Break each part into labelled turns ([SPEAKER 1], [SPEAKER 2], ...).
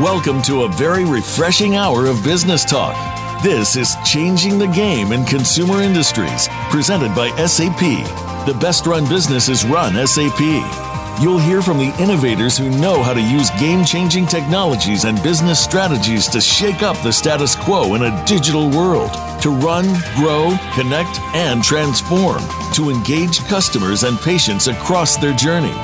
[SPEAKER 1] Welcome to a very refreshing hour of business talk. This is Changing the Game in Consumer Industries, presented by SAP. The best run businesses run SAP. You'll hear from the innovators who know how to use game changing technologies and business strategies to shake up the status quo in a digital world, to run, grow, connect, and transform, to engage customers and patients across their journey.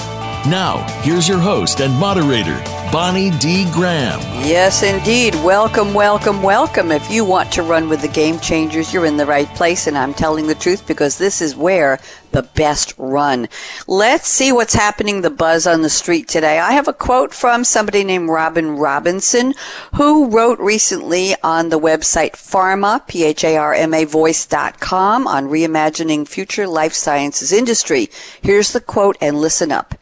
[SPEAKER 1] Now, here's your host and moderator, Bonnie D. Graham.
[SPEAKER 2] Yes, indeed. Welcome, welcome, welcome. If you want to run with the game changers, you're in the right place, and I'm telling the truth because this is where the best run. Let's see what's happening, the buzz on the street today. I have a quote from somebody named Robin Robinson, who wrote recently on the website pharma, P-H-A-R-M-A voice.com on reimagining future life sciences industry. Here's the quote and listen up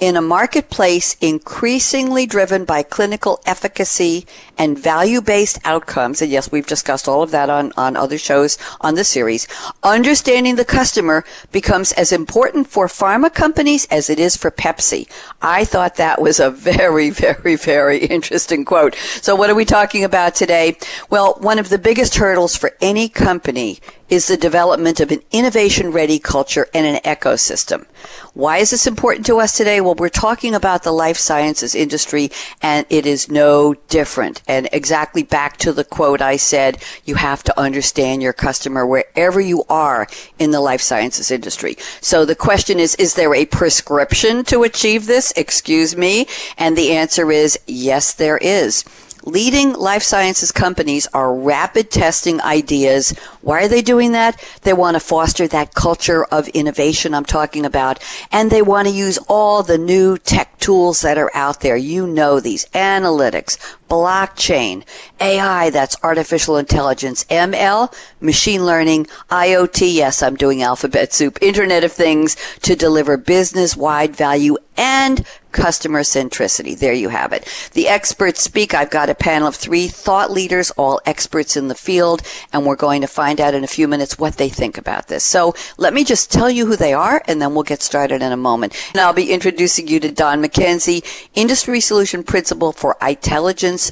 [SPEAKER 2] in a marketplace increasingly driven by clinical efficacy and value-based outcomes, and yes, we've discussed all of that on, on other shows on the series, understanding the customer becomes as important for pharma companies as it is for Pepsi. I thought that was a very, very, very interesting quote. So what are we talking about today? Well, one of the biggest hurdles for any company is the development of an innovation ready culture and an ecosystem. Why is this important to us today? Well, we're talking about the life sciences industry and it is no different. And exactly back to the quote I said, you have to understand your customer wherever you are in the life sciences industry. So the question is, is there a prescription to achieve this? Excuse me. And the answer is yes, there is. Leading life sciences companies are rapid testing ideas. Why are they doing that? They want to foster that culture of innovation I'm talking about, and they want to use all the new tech tools that are out there. You know these analytics, blockchain, AI, that's artificial intelligence, ML, machine learning, IoT, yes, I'm doing alphabet soup, Internet of Things to deliver business wide value and customer centricity. There you have it. The experts speak. I've got a panel of three thought leaders, all experts in the field, and we're going to find out in a few minutes what they think about this. So let me just tell you who they are, and then we'll get started in a moment. And I'll be introducing you to Don McKenzie, Industry Solution Principal for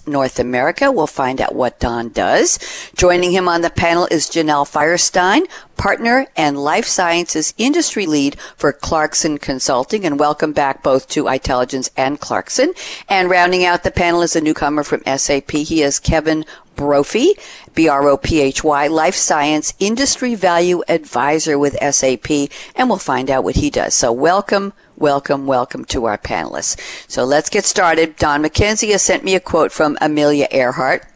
[SPEAKER 2] North America. We'll find out what Don does. Joining him on the panel is Janelle Firestein, partner and life sciences industry lead for Clarkston Consulting. And welcome back both to Itelligence and Clarkston. And rounding out the panel is a newcomer from SAP. He is Kevin Brophy, B-R-O-P-H-Y, Life Science Industry Value Advisor with SAP, and we'll find out what he does. So welcome, welcome, welcome to our panelists. So let's get started. Don McKenzie has sent me a quote from Amelia Earhart.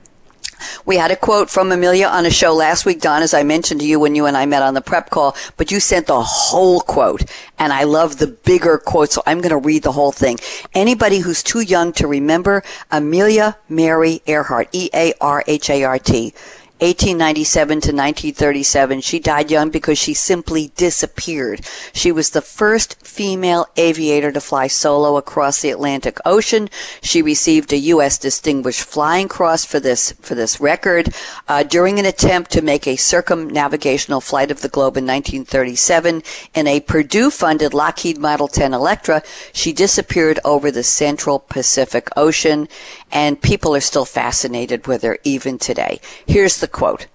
[SPEAKER 2] We had a quote from Amelia on a show last week, Don, as I mentioned to you when you and I met on the prep call, but you sent the whole quote. And I love the bigger quote, so I'm going to read the whole thing. Anybody who's too young to remember Amelia Mary Earhart, E-A-R-H-A-R-T, 1897 to 1937. She died young because she simply disappeared. She was the first female aviator to fly solo across the Atlantic Ocean. She received a U.S. Distinguished Flying Cross for this for this record uh, during an attempt to make a circumnavigational flight of the globe in 1937 in a Purdue-funded Lockheed Model 10 Electra. She disappeared over the Central Pacific Ocean, and people are still fascinated with her even today. Here's the quote.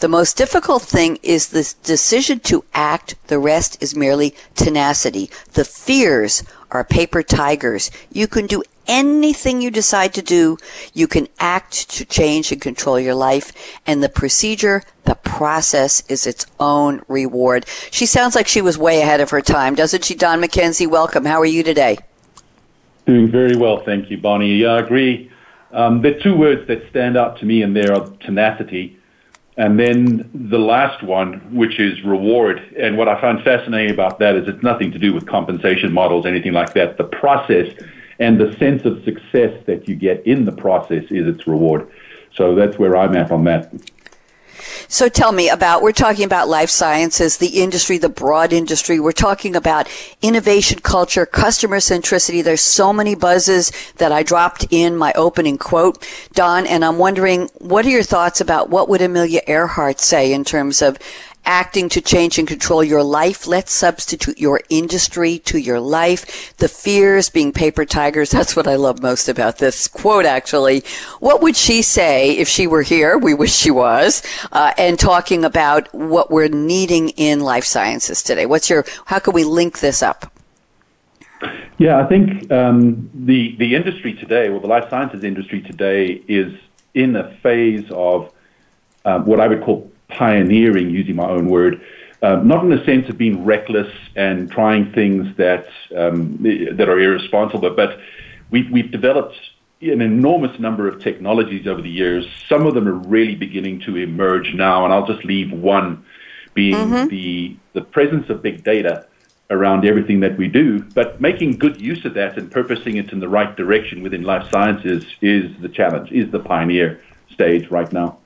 [SPEAKER 2] The most difficult thing is the decision to act. The rest is merely tenacity. The fears are paper tigers. You can do anything you decide to do. You can act to change and control your life. And the procedure, the process is its own reward. She sounds like she was way ahead of her time, doesn't she, Don McKenzie? Welcome. How are you today?
[SPEAKER 3] Doing very well, thank you, Bonnie. Yeah, I agree. Um, there are two words that stand out to me, and they are tenacity, and then the last one, which is reward. And what I find fascinating about that is it's nothing to do with compensation models, anything like that. The process and the sense of success that you get in the process is its reward. So that's where I'm at on that.
[SPEAKER 2] So tell me about, we're talking about life sciences, the industry, the broad industry. We're talking about innovation culture, customer centricity. There's so many buzzes that I dropped in my opening quote, Don, and I'm wondering, what are your thoughts about what would Amelia Earhart say in terms of acting to change and control your life. Let's substitute your industry to your life. The fears being paper tigers. That's what I love most about this quote, actually. What would she say if she were here? We wish she was. Uh, and talking about what we're needing in life sciences today. What's your, how can we link this up?
[SPEAKER 3] Yeah, I think um, the the industry today, well, the life sciences industry today, is in a phase of um, what I would call pioneering, using my own word, um, not in the sense of being reckless and trying things that um, that are irresponsible, but we've we've developed an enormous number of technologies over the years. Some of them are really beginning to emerge now, and I'll just leave one being mm-hmm. the the presence of big data around everything that we do, but making good use of that and purposing it in the right direction within life sciences is the challenge, is the pioneer stage right now.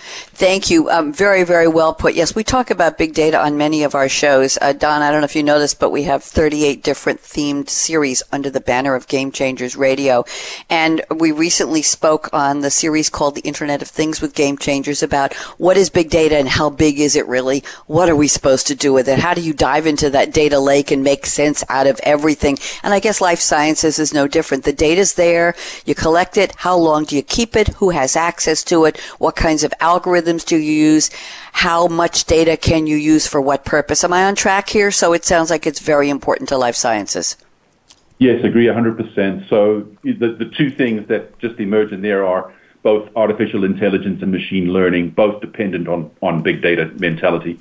[SPEAKER 2] Thank you. Um, very, very well put. Yes, we talk about big data on many of our shows. Uh, Don, I don't know if you noticed, but we have 38 different themed series under the banner of Game Changers Radio. And we recently spoke on the series called The Internet of Things with Game Changers about what is big data and how big is it really? What are we supposed to do with it? How do you dive into that data lake and make sense out of everything? And I guess life sciences is no different. The data's there. You collect it. How long do you keep it? Who has access to it? What kinds of algorithms algorithms do you use? How much data can you use for what purpose? Am I on track here? So it sounds like it's very important to life sciences.
[SPEAKER 3] Yes, agree 100%. So the, the two things that just emerge in there are both artificial intelligence and machine learning, both dependent on, on big data mentality.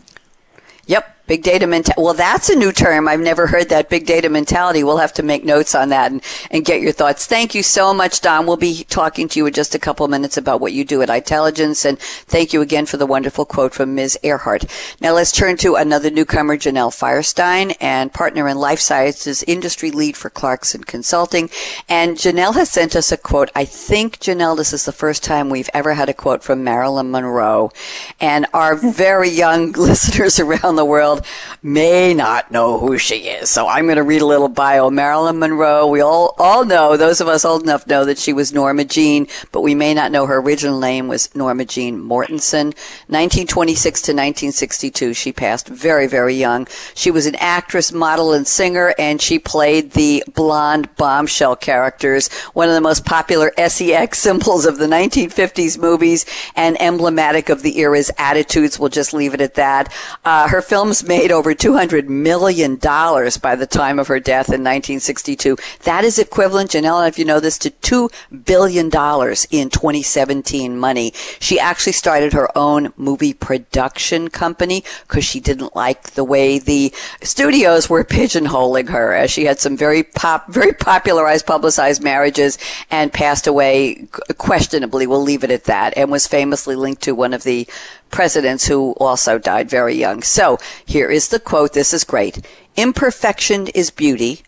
[SPEAKER 2] Yep. Big data mentality. Well, that's a new term. I've never heard that big data mentality. We'll have to make notes on that and, and get your thoughts. Thank you so much, Don. We'll be talking to you in just a couple minutes about what you do at Itelligence. And thank you again for the wonderful quote from Ms. Earhart. Now let's turn to another newcomer, Janelle Firestein, and partner in life sciences industry lead for Clarkston Consulting. And Janelle has sent us a quote. I think, Janelle, this is the first time we've ever had a quote from Marilyn Monroe. And our very young listeners around the world may not know who she is. So I'm going to read a little bio. Marilyn Monroe, we all, all know, those of us old enough know that she was Norma Jean, but we may not know her original name was Norma Jean Mortensen. 1926 to 1962, she passed very, very young. She was an actress, model, and singer, and she played the blonde bombshell characters, one of the most popular sex symbols of the 1950s movies and emblematic of the era's attitudes. We'll just leave it at that. Uh, her films made over $200 million by the time of her death in 1962. That is equivalent, Janelle, if you know this, to $2 billion in 2017 money. She actually started her own movie production company because she didn't like the way the studios were pigeonholing her as she had some very pop, very popularized, publicized marriages and passed away questionably. We'll leave it at that and was famously linked to one of the presidents who also died very young. So here is the quote. This is great. Imperfection is beauty.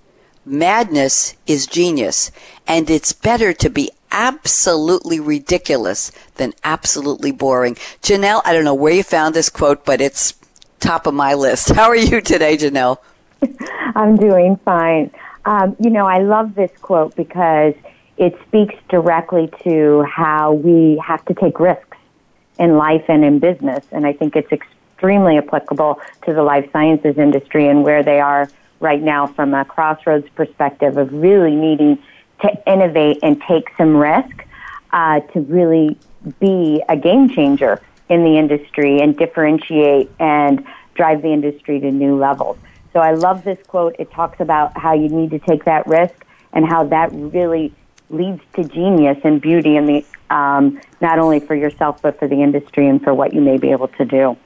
[SPEAKER 2] Madness is genius. And it's better to be absolutely ridiculous than absolutely boring. Janelle, I don't know where you found this quote, but it's top of my list. How are you today, Janelle?
[SPEAKER 4] I'm doing fine. Um, you know, I love this quote because it speaks directly to how we have to take risks in life and in business. And I think it's extremely applicable to the life sciences industry and where they are right now from a crossroads perspective of really needing to innovate and take some risk uh, to really be a game changer in the industry and differentiate and drive the industry to new levels. So I love this quote. It talks about how you need to take that risk and how that really leads to genius and beauty in the um, not only for yourself but for the industry and for what you may be able to do.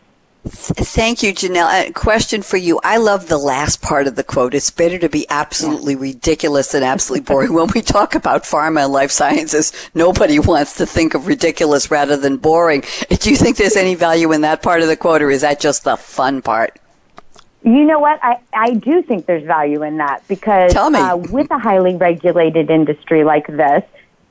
[SPEAKER 2] Thank you, Janelle. A question for you. I love the last part of the quote. It's better to be absolutely ridiculous than absolutely boring. when we talk about pharma and life sciences, nobody wants to think of ridiculous rather than boring. Do you think there's any value in that part of the quote, or is that just the fun part?
[SPEAKER 4] You know what? I, I do think there's value in that because uh, with a highly regulated industry like this,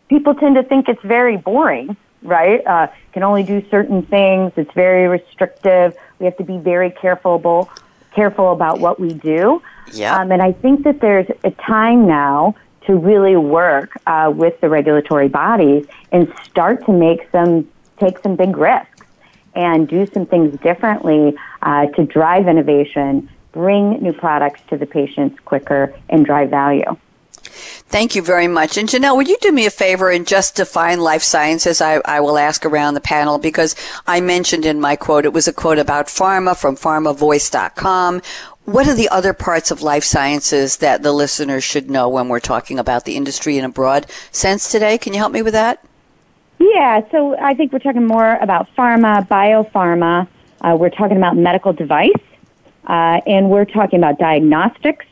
[SPEAKER 4] people tend to think it's very boring, right? Uh, can only do certain things. It's very restrictive. We have to be very careful, careful about what we do.
[SPEAKER 2] Yeah. Um,
[SPEAKER 4] and I think that there's a time now to really work uh, with the regulatory bodies and start to make some take some big risks and do some things differently uh, to drive innovation, bring new products to the patients quicker, and drive value.
[SPEAKER 2] Thank you very much. And Janelle, would you do me a favor and just define life sciences? I, I will ask around the panel because I mentioned in my quote, it was a quote about pharma from pharmavoice.com. What are the other parts of life sciences that the listeners should know when we're talking about the industry in a broad sense today? Can you help me with that?
[SPEAKER 4] Yeah, so I think we're talking more about pharma, biopharma. Uh, we're talking about medical device, uh, and we're talking about diagnostics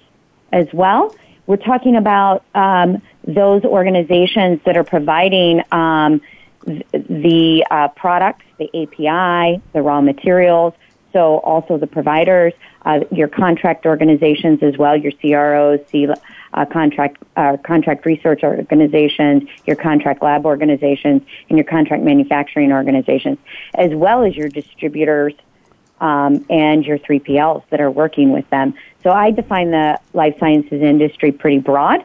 [SPEAKER 4] as well. We're talking about um, those organizations that are providing um, th- the uh, products, the API, the raw materials, so also the providers, uh, your contract organizations as well, your CROs, C- uh, contract uh, contract research organizations, your contract lab organizations, and your contract manufacturing organizations, as well as your distributors um, and your 3PLs that are working with them. So I define the life sciences industry pretty broad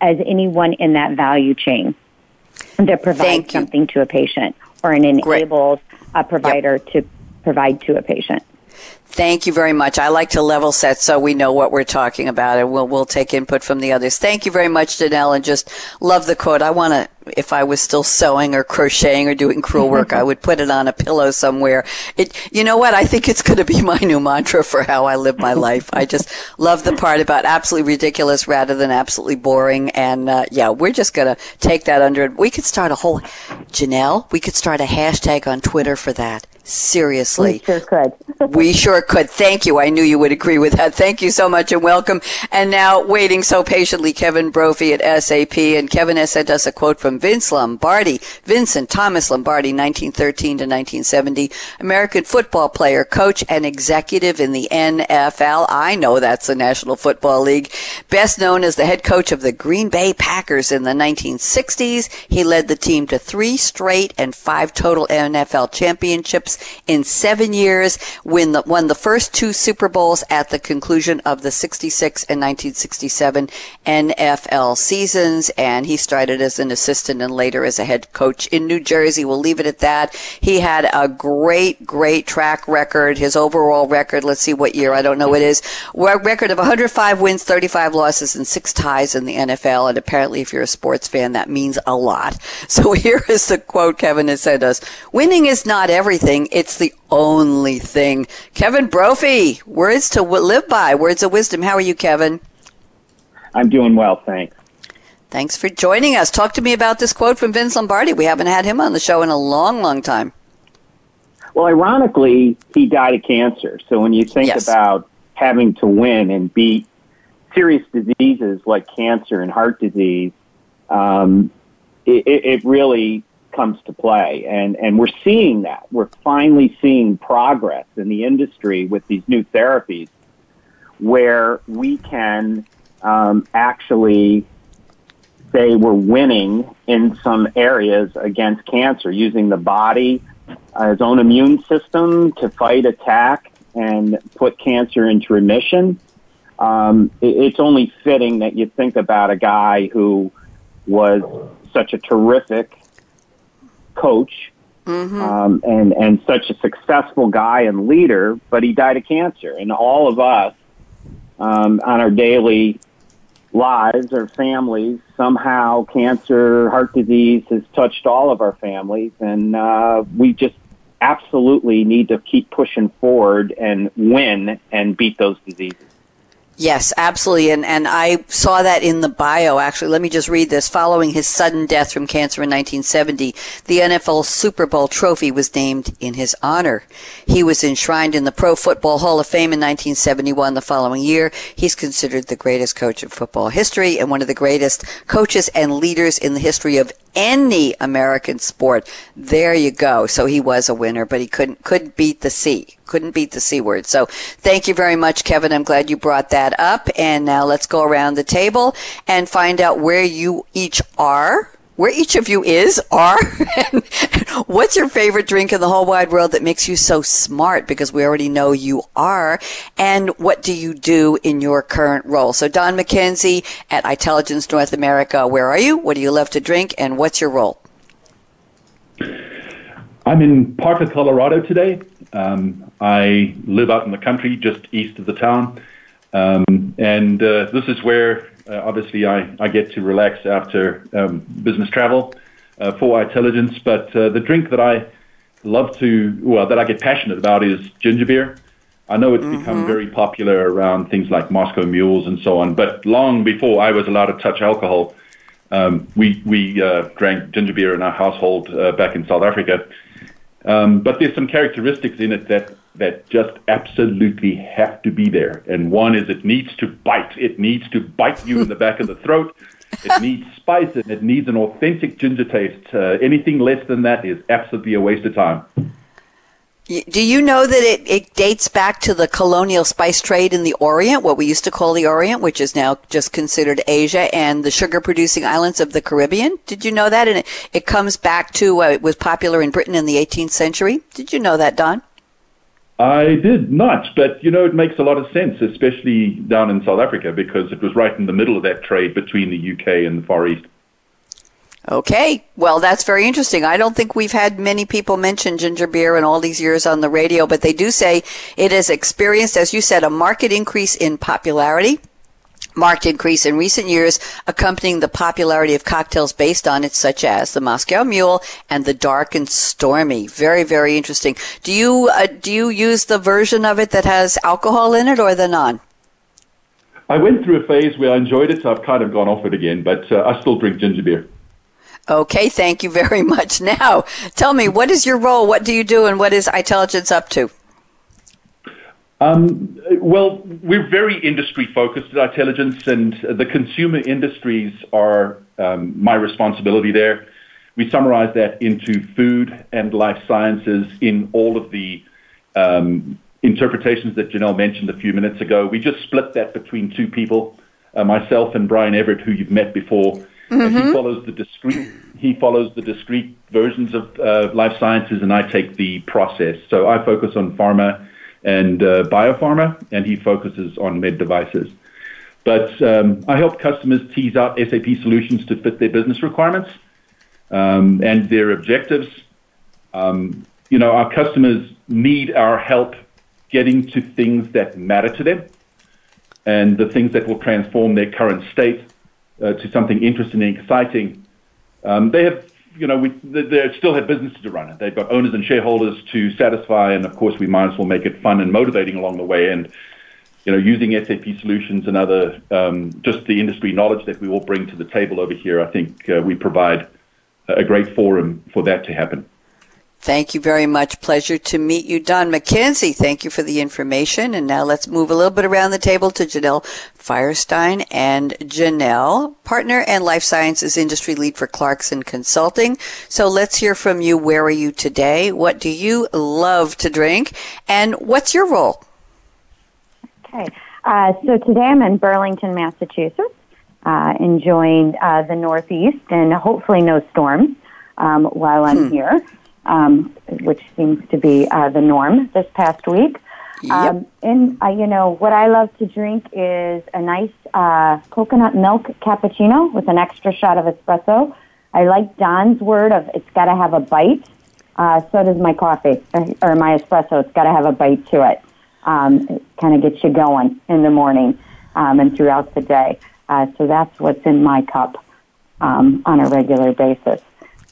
[SPEAKER 4] as anyone in that value chain that provides something to a patient or an enables Great. a provider yep. to provide to a patient.
[SPEAKER 2] Thank you very much. I like to level set so we know what we're talking about and we'll, we'll take input from the others. Thank you very much, Janelle, and just love the quote. I want to, if I was still sewing or crocheting or doing crewel work, I would put it on a pillow somewhere. It, you know what? I think it's going to be my new mantra for how I live my life. I just love the part about absolutely ridiculous rather than absolutely boring. And, uh, yeah, we're just going to take that under it. We could start a whole, Janelle, we could start a hashtag on Twitter for that. Seriously.
[SPEAKER 4] We sure could.
[SPEAKER 2] we sure could. Thank you. I knew you would agree with that. Thank you so much and welcome. And now, waiting so patiently, Kevin Brophy at SAP. And Kevin has sent us a quote from Vince Lombardi, Vincent Thomas Lombardi, 1913 to 1970, American football player, coach, and executive in the NFL. I know that's the National Football League. Best known as the head coach of the Green Bay Packers in the 1960s. He led the team to three straight and five total NFL championships in seven years, win the, won the first two Super Bowls at the conclusion of the 66 and 1967 NFL seasons. And he started as an assistant and later as a head coach in New Jersey. We'll leave it at that. He had a great, great track record. His overall record, let's see what year, I don't know what it is, record of 105 wins, 35 losses, and six ties in the NFL. And apparently, if you're a sports fan, that means a lot. So here is the quote Kevin has said us. Winning is not everything thing. It's the only thing. Kevin Brophy, words to live by, words of wisdom. How are you, Kevin?
[SPEAKER 5] I'm doing well, thanks.
[SPEAKER 2] Thanks for joining us. Talk to me about this quote from Vince Lombardi. We haven't had him on the show in a long, long time.
[SPEAKER 5] Well, ironically, he died of cancer. So when you think yes. about having to win and beat serious diseases like cancer and heart disease, um, it, it, really comes to play. And, and we're seeing that. We're finally seeing progress in the industry with these new therapies where we can um, actually say we're winning in some areas against cancer using the body, uh, its own immune system to fight attack and put cancer into remission. Um, it, it's only fitting that you think about a guy who was such a terrific coach mm-hmm. um, and and such a successful guy and leader, but he died of cancer. And all of us um, on our daily lives or families, somehow cancer, heart disease has touched all of our families, and uh, we just absolutely need to keep pushing forward and win and beat those diseases.
[SPEAKER 2] Yes, absolutely. And, and I saw that in the bio, actually. Let me just read this. Following his sudden death from cancer in 1970, the NFL Super Bowl trophy was named in his honor. He was enshrined in the Pro Football Hall of Fame in 1971. The following year, he's considered the greatest coach in football history and one of the greatest coaches and leaders in the history of any American sport. There you go. So he was a winner, but he couldn't couldn't beat the C. Couldn't beat the C word. So thank you very much, Kevin. I'm glad you brought that up. And now let's go around the table and find out where you each are where each of you is, are, and what's your favorite drink in the whole wide world that makes you so smart because we already know you are, and what do you do in your current role? So Don McKenzie at Itelligence North America, where are you? What do you love to drink, and what's your role?
[SPEAKER 3] I'm in Parker, Colorado today. Um, I live out in the country just east of the town. Um, and uh, this is where, uh, obviously, I, I get to relax after um, business travel uh, for Itelligence. But uh, the drink that I love to, well, that I get passionate about is ginger beer. I know it's mm-hmm. become very popular around things like Moscow mules and so on, but long before I was allowed to touch alcohol, um, we we uh, drank ginger beer in our household uh, back in South Africa. Um, but there's some characteristics in it that that just absolutely have to be there. And one is it needs to bite. It needs to bite you in the back of the throat. It needs spice and it needs an authentic ginger taste. Uh, anything less than that is absolutely a waste of time.
[SPEAKER 2] Do you know that it, it dates back to the colonial spice trade in the Orient, what we used to call the Orient, which is now just considered Asia, and the sugar producing islands of the Caribbean? Did you know that? And it, it comes back to uh, it was popular in Britain in the 18th century. Did you know that, Don?
[SPEAKER 3] I did not, but you know, it makes a lot of sense, especially down in South Africa, because it was right in the middle of that trade between the UK and the Far East.
[SPEAKER 2] Okay. Well, that's very interesting. I don't think we've had many people mention ginger beer in all these years on the radio, but they do say it has experienced, as you said, a market increase in popularity. Marked increase in recent years, accompanying the popularity of cocktails based on it, such as the Moscow Mule and the Dark and Stormy. Very, very interesting. Do you uh, do you use the version of it that has alcohol in it, or the non?
[SPEAKER 3] I went through a phase where I enjoyed it, so I've kind of gone off it again. But uh, I still drink ginger beer.
[SPEAKER 2] Okay, thank you very much. Now, tell me, what is your role? What do you do, and what is Itelligence up to?
[SPEAKER 3] Um, well, we're very industry focused at iTelligence, and the consumer industries are um, my responsibility there. We summarize that into food and life sciences in all of the um, interpretations that Janelle mentioned a few minutes ago. We just split that between two people, uh, myself and Brian Everett, who you've met before. Mm-hmm. He follows the discrete. He follows the discrete versions of uh, life sciences, and I take the process. So I focus on pharma and uh, biopharma, and he focuses on med devices. But um, I help customers tease out SAP solutions to fit their business requirements um, and their objectives. Um, you know, our customers need our help getting to things that matter to them and the things that will transform their current state uh, to something interesting and exciting. Um, they have, you know, we, they still have businesses to run. They've got owners and shareholders to satisfy, and of course, we might as well make it fun and motivating along the way. And you know, using SAP solutions and other um, just the industry knowledge that we all bring to the table over here, I think uh, we provide a great forum for that to happen.
[SPEAKER 2] Thank you very much. Pleasure to meet you, Don McKenzie. Thank you for the information. And now let's move a little bit around the table to Janelle Firestein. And Janelle, partner and life sciences industry lead for Clarkston Consulting. So let's hear from you. Where are you today? What do you love to drink? And what's your role?
[SPEAKER 4] Okay. Uh, so today I'm in Burlington, Massachusetts, uh, enjoying uh, the Northeast and hopefully no storms um, while I'm hmm. here um, which seems to be uh, the norm this past week. Yep. Um, and uh, you know what I love to drink is a nice uh, coconut milk cappuccino with an extra shot of espresso. I like Don's word of it's got to have a bite. Uh, so does my coffee or, or my espresso. It's got to have a bite to it. Um, it kind of gets you going in the morning um, and throughout the day. Uh, so that's what's in my cup um, on a regular basis.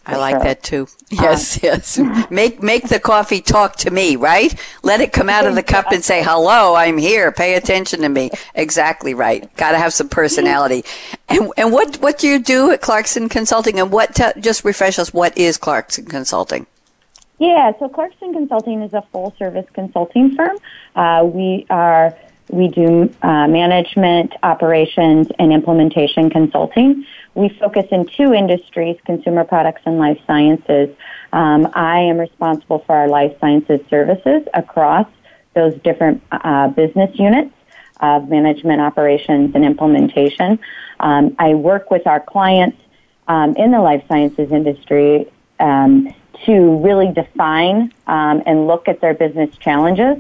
[SPEAKER 2] I like that too. Yes, um, yes. Make make the coffee talk to me, right? Let it come out of the cup and say, "Hello, I'm here. Pay attention to me." Exactly right. Got to have some personality. And and what what do you do at Clarkston Consulting? And what just refresh us? What is Clarkston Consulting?
[SPEAKER 4] Yeah, so Clarkston Consulting is a full service consulting firm. Uh, we are we do uh, management, operations, and implementation consulting. We focus in two industries, consumer products and life sciences. Um, I am responsible for our life sciences services across those different uh, business units of management, operations, and implementation. Um, I work with our clients um, in the life sciences industry um, to really define um, and look at their business challenges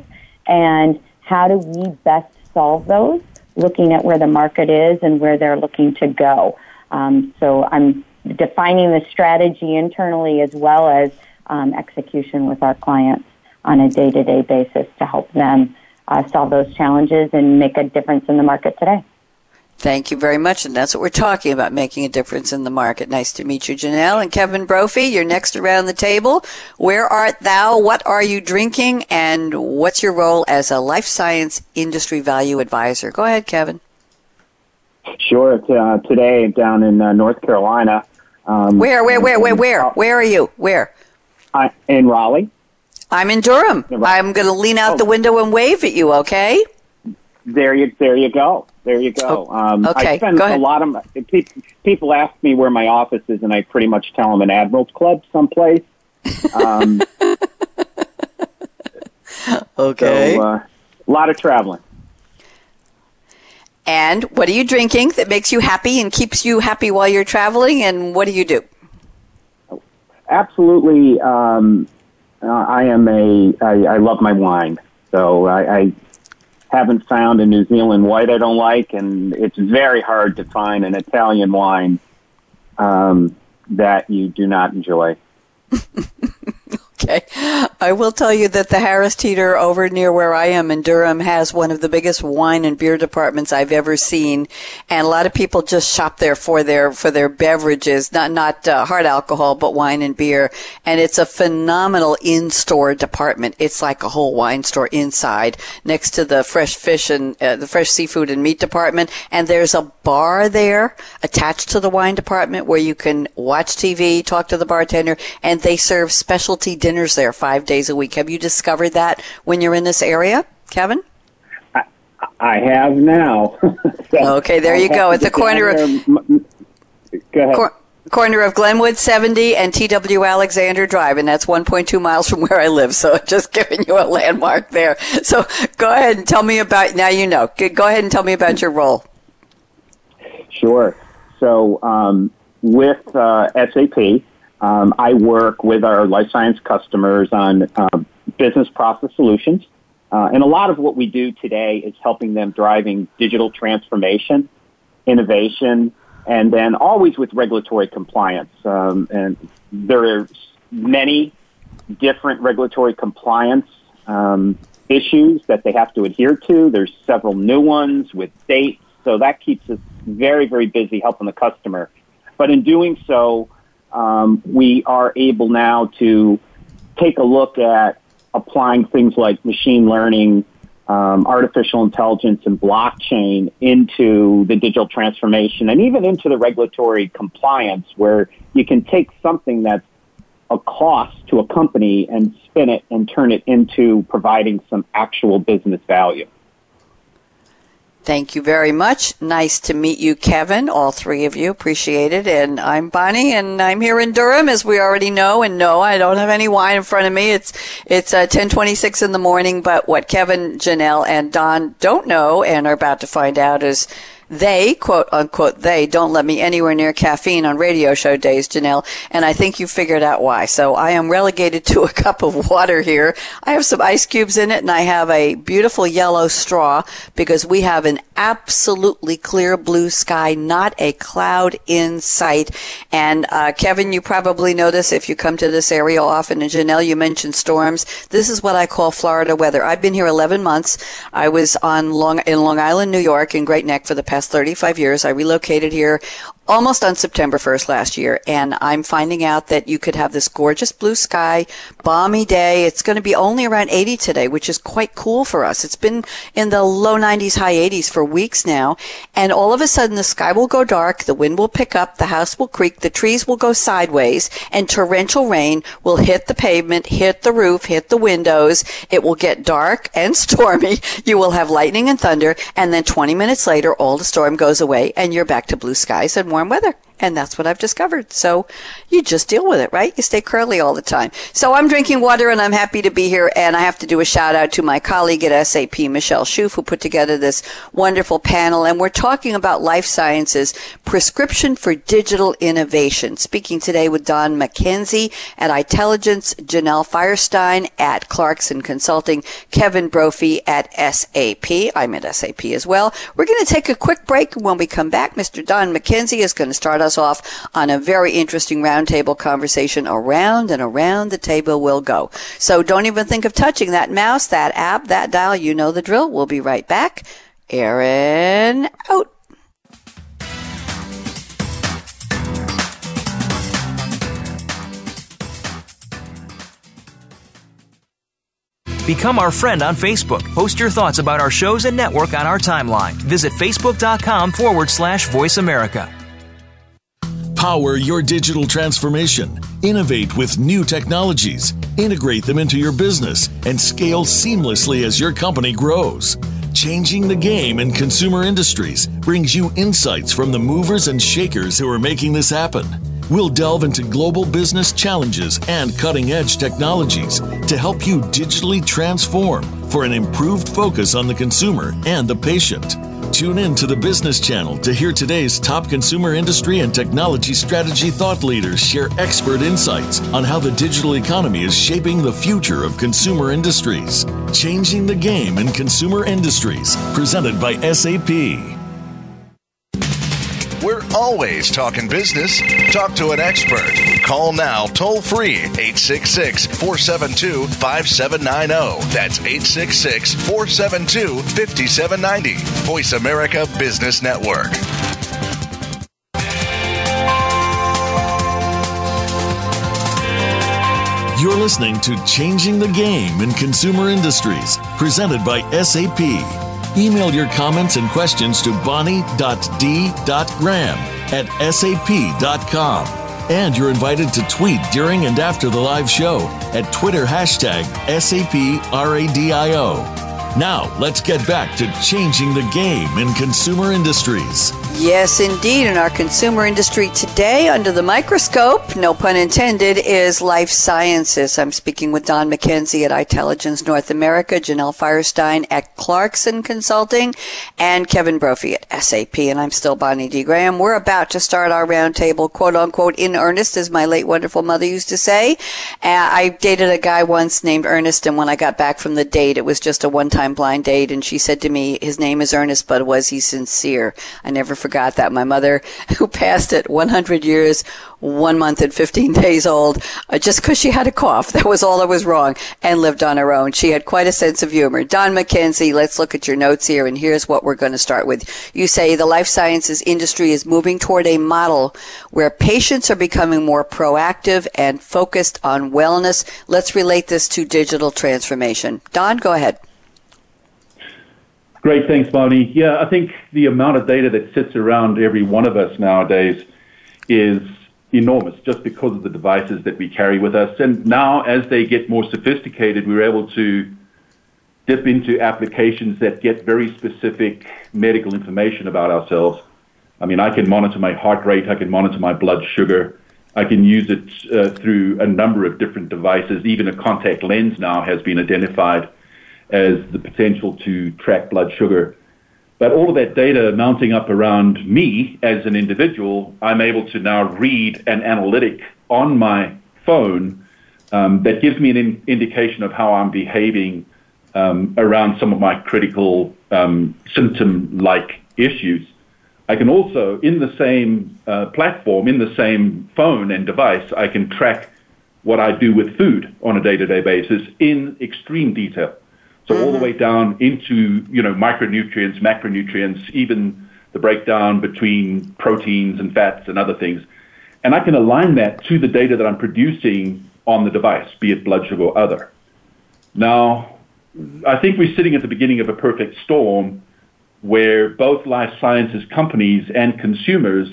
[SPEAKER 4] and how do we best solve those, looking at where the market is and where they're looking to go. Um, so I'm defining the strategy internally as well as um, execution with our clients on a day to day basis to help them uh, solve those challenges and make a difference in the market today.
[SPEAKER 2] Thank you very much. And that's what we're talking about, making a difference in the market. Nice to meet you, Janelle. And Kevin Brophy, you're next around the table. Where art thou? What are you drinking? And what's your role as a life science industry value advisor? Go ahead, Kevin.
[SPEAKER 5] Sure. Uh, today, down in uh, North Carolina.
[SPEAKER 2] Um, where, where, where, where, where? Where are you? Where?
[SPEAKER 5] I, in Raleigh.
[SPEAKER 2] I'm in Durham. I'm going to lean out oh. the window and wave at you, okay?
[SPEAKER 5] There you, there you go. There you go.
[SPEAKER 2] Oh, um, okay,
[SPEAKER 5] I spend
[SPEAKER 2] go
[SPEAKER 5] a lot of people ask me where my office is, and I pretty much tell them an Admirals Club someplace. Um,
[SPEAKER 2] okay.
[SPEAKER 5] So, uh, a lot of traveling.
[SPEAKER 2] And what are you drinking that makes you happy and keeps you happy while you're traveling? And what do you do?
[SPEAKER 5] Absolutely. Um, uh, I am a. I, I love my wine. So I, I haven't found a New Zealand white I don't like, and it's very hard to find an Italian wine um, that you do not enjoy.
[SPEAKER 2] Okay. I will tell you that the Harris Teeter over near where I am in Durham has one of the biggest wine and beer departments I've ever seen. And a lot of people just shop there for their, for their beverages, not, not uh, hard alcohol, but wine and beer. And it's a phenomenal in-store department. It's like a whole wine store inside next to the fresh fish and uh, the fresh seafood and meat department. And there's a bar there attached to the wine department where you can watch TV, talk to the bartender, and they serve specialty dinners there five days a week. Have you discovered that when you're in this area, Kevin?
[SPEAKER 5] I, I have now.
[SPEAKER 2] so okay, there you go. At the corner of.
[SPEAKER 5] Go ahead. Cor-
[SPEAKER 2] corner of Glenwood 70 and TW Alexander Drive, and that's 1.2 miles from where I live. So just giving you a landmark there. So go ahead and tell me about, now you know, go ahead and tell me about your role.
[SPEAKER 5] Sure. So um, with uh, SAP, um, I work with our life science customers on uh, business process solutions. Uh, and a lot of what we do today is helping them driving digital transformation, innovation, and then always with regulatory compliance. Um, and there are many different regulatory compliance um, issues that they have to adhere to. There's several new ones with dates, so that keeps us very, very busy helping the customer. But in doing so, um, we are able now to take a look at applying things like machine learning, um, artificial intelligence, and blockchain into the digital transformation and even into the regulatory compliance, where you can take something that's a cost to a company and spin it and turn it into providing some actual business value.
[SPEAKER 2] Thank you very much. Nice to meet you, Kevin. All three of you. Appreciate it. And I'm Bonnie and I'm here in Durham, as we already know. And no, I don't have any wine in front of me. It's, it's uh, 1026 in the morning. But what Kevin, Janelle, and Don don't know and are about to find out is they, quote unquote, they don't let me anywhere near caffeine on radio show days, Janelle, and I think you figured out why. So I am relegated to a cup of water here. I have some ice cubes in it and I have a beautiful yellow straw because we have an absolutely clear blue sky, not a cloud in sight. And, uh, Kevin, you probably notice if you come to this area often, and Janelle, you mentioned storms. This is what I call Florida weather. I've been here 11 months. I was on Long, in Long Island, New York in Great Neck for the past past 35 years. I relocated here almost on September 1st last year, and I'm finding out that you could have this gorgeous blue sky, balmy day. It's going to be only around 80 today, which is quite cool for us. It's been in the low 90s, high 80s for weeks now, and all of a sudden the sky will go dark, the wind will pick up, the house will creak, the trees will go sideways, and torrential rain will hit the pavement, hit the roof, hit the windows. It will get dark and stormy. You will have lightning and thunder, and then 20 minutes later, all the storm goes away, and you're back to blue skies and warm warm weather. And that's what I've discovered. So you just deal with it, right? You stay curly all the time. So I'm drinking water and I'm happy to be here. And I have to do a shout out to my colleague at SAP, Michelle Schuf, who put together this wonderful panel. And we're talking about life sciences prescription for digital innovation. Speaking today with Don McKenzie at Itelligence, Janelle Firestein at Clarkston Consulting, Kevin Brophy at SAP. I'm at SAP as well. We're going to take a quick break. When we come back, Mr. Don McKenzie is going to start us us off on a very interesting roundtable conversation. Around and around the table we'll go. So don't even think of touching that mouse, that app, that dial. You know the drill. We'll be right back. Aaron out.
[SPEAKER 6] Become our friend on Facebook. Post your thoughts about our shows and network on our timeline. Visit facebook.com forward slash voice America.
[SPEAKER 1] Power your digital transformation. Innovate with new technologies. Integrate them into your business and scale seamlessly as your company grows. Changing the game in consumer industries brings you insights from the movers and shakers who are making this happen. We'll delve into global business challenges and cutting edge technologies to help you digitally transform for an improved focus on the consumer and the patient. Tune in to the Business Channel to hear today's top consumer industry and technology strategy thought leaders share expert insights on how the digital economy is shaping the future of consumer industries. Changing the Game in Consumer Industries, presented by SAP.
[SPEAKER 7] We're always talking business. Talk to an expert. Call now toll free 866 472 5790. That's 866 472 5790. Voice America Business Network.
[SPEAKER 1] You're listening to Changing the Game in Consumer Industries, presented by SAP. Email your comments and questions to bonnie.d.graham at sap.com. And you're invited to tweet during and after the live show at Twitter hashtag SAPRADIO. Now, let's get back to changing the game in consumer industries.
[SPEAKER 2] Yes, indeed. In our consumer industry today, under the microscope, no pun intended, is life sciences. I'm speaking with Don McKenzie at Itelligence North America, Janelle Firestein at Clarkston Consulting, and Kevin Brophy at SAP. And I'm still Bonnie D. Graham. We're about to start our roundtable, quote unquote, in earnest, as my late wonderful mother used to say. Uh, I dated a guy once named Ernest, and when I got back from the date, it was just a one time blind date. And she said to me, his name is Ernest, but was he sincere? I never forgot that. My mother, who passed at 100 years, one month and 15 days old, uh, just because she had a cough. That was all that was wrong and lived on her own. She had quite a sense of humor. Don McKenzie, let's look at your notes here, and here's what we're going to start with. You say the life sciences industry is moving toward a model where patients are becoming more proactive and focused on wellness. Let's relate this to digital transformation. Don, go ahead.
[SPEAKER 3] Great, thanks, Bonnie. Yeah, I think the amount of data that sits around every one of us nowadays is enormous just because of the devices that we carry with us. And now, as they get more sophisticated, we're able to dip into applications that get very specific medical information about ourselves. I mean, I can monitor my heart rate, I can monitor my blood sugar, I can use it uh, through a number of different devices. Even a contact lens now has been identified as the potential to track blood sugar. But all of that data mounting up around me as an individual, I'm able to now read an analytic on my phone um, that gives me an in- indication of how I'm behaving um, around some of my critical um, symptom like issues. I can also, in the same uh, platform, in the same phone and device, I can track what I do with food on a day to day basis in extreme detail. So mm-hmm. all the mm-hmm. way down into, you know, micronutrients, macronutrients, even the breakdown between proteins and fats and other things. And I can align that to the data that I'm producing on the device, be it blood sugar or other. Now, I think we're sitting at the beginning of a perfect storm where both life sciences companies and consumers,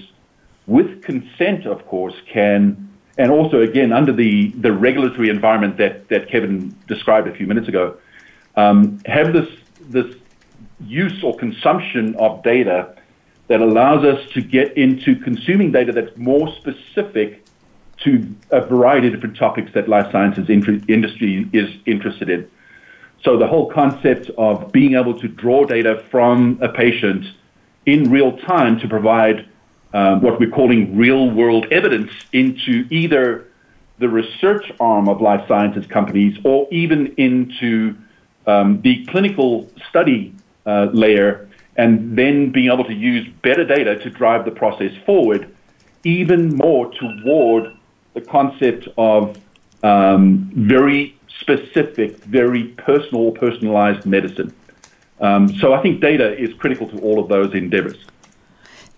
[SPEAKER 3] with consent, of course, can, and also again under the, the regulatory environment that, that Kevin described a few minutes ago, um, have this this use or consumption of data that allows us to get into consuming data that's more specific to a variety of different topics that life sciences industry is interested in. So the whole concept of being able to draw data from a patient in real time to provide um, what we're calling real world evidence into either the research arm of life sciences companies or even into um, the clinical study uh, layer and then being able to use better data to drive the process forward even more toward the concept of um, very specific, very personal, personalized medicine. Um, so I think data is critical to all of those endeavors.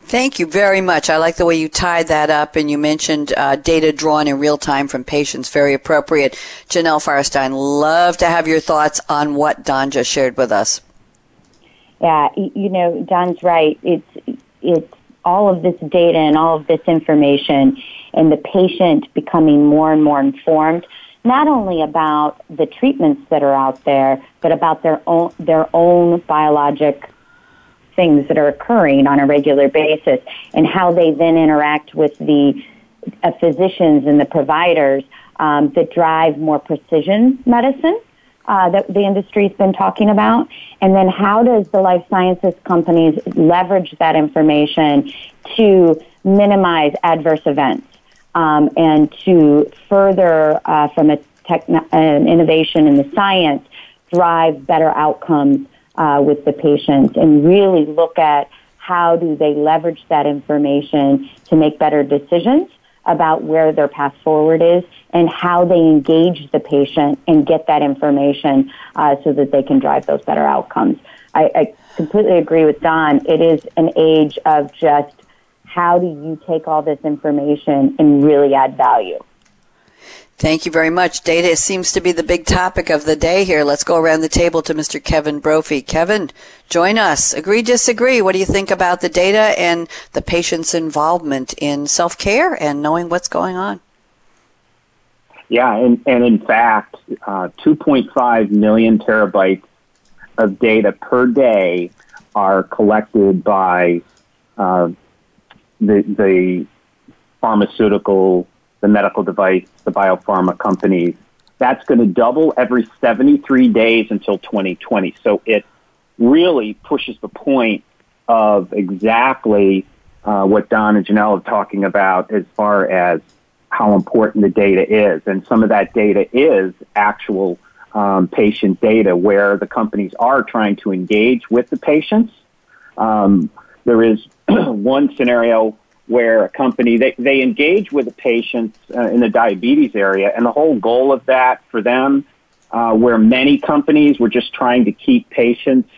[SPEAKER 2] Thank you very much. I like the way you tied that up, and you mentioned uh, data drawn in real time from patients. Very appropriate. Janelle Firestein, love to have your thoughts on what Don just shared with us.
[SPEAKER 4] Yeah, you know, Don's right. It's it's all of this data and all of this information, and the patient becoming more and more informed, not only about the treatments that are out there, but about their own their own biologic things that are occurring on a regular basis, and how they then interact with the uh, physicians and the providers um, that drive more precision medicine uh, that the industry's been talking about? And then how does the life sciences companies leverage that information to minimize adverse events um, and to further, uh, from a techn- an innovation in the science, drive better outcomes uh, with the patients and really look at how do they leverage that information to make better decisions about where their path forward is and how they engage the patient and get that information uh, so that they can drive those better outcomes. I, I completely agree with Don. It is an age of just how do you take all this information and really add value.
[SPEAKER 2] Thank you very much. Data seems to be the big topic of the day here. Let's go around the table to Mr. Kevin Brophy. Kevin, join us. Agree, disagree. What do you think about the data and the patient's involvement in self care and knowing what's going on?
[SPEAKER 5] Yeah, and, and in fact, uh, 2.5 million terabytes of data per day are collected by uh, the, the pharmaceutical the medical device, the biopharma companies. That's going to double every 73 days until 2020. So it really pushes the point of exactly uh, what Don and Janelle are talking about as far as how important the data is. And some of that data is actual um, patient data where the companies are trying to engage with the patients. Um, there is one scenario where a company they, they engage with the patients uh, in the diabetes area and the whole goal of that for them uh, where many companies were just trying to keep patients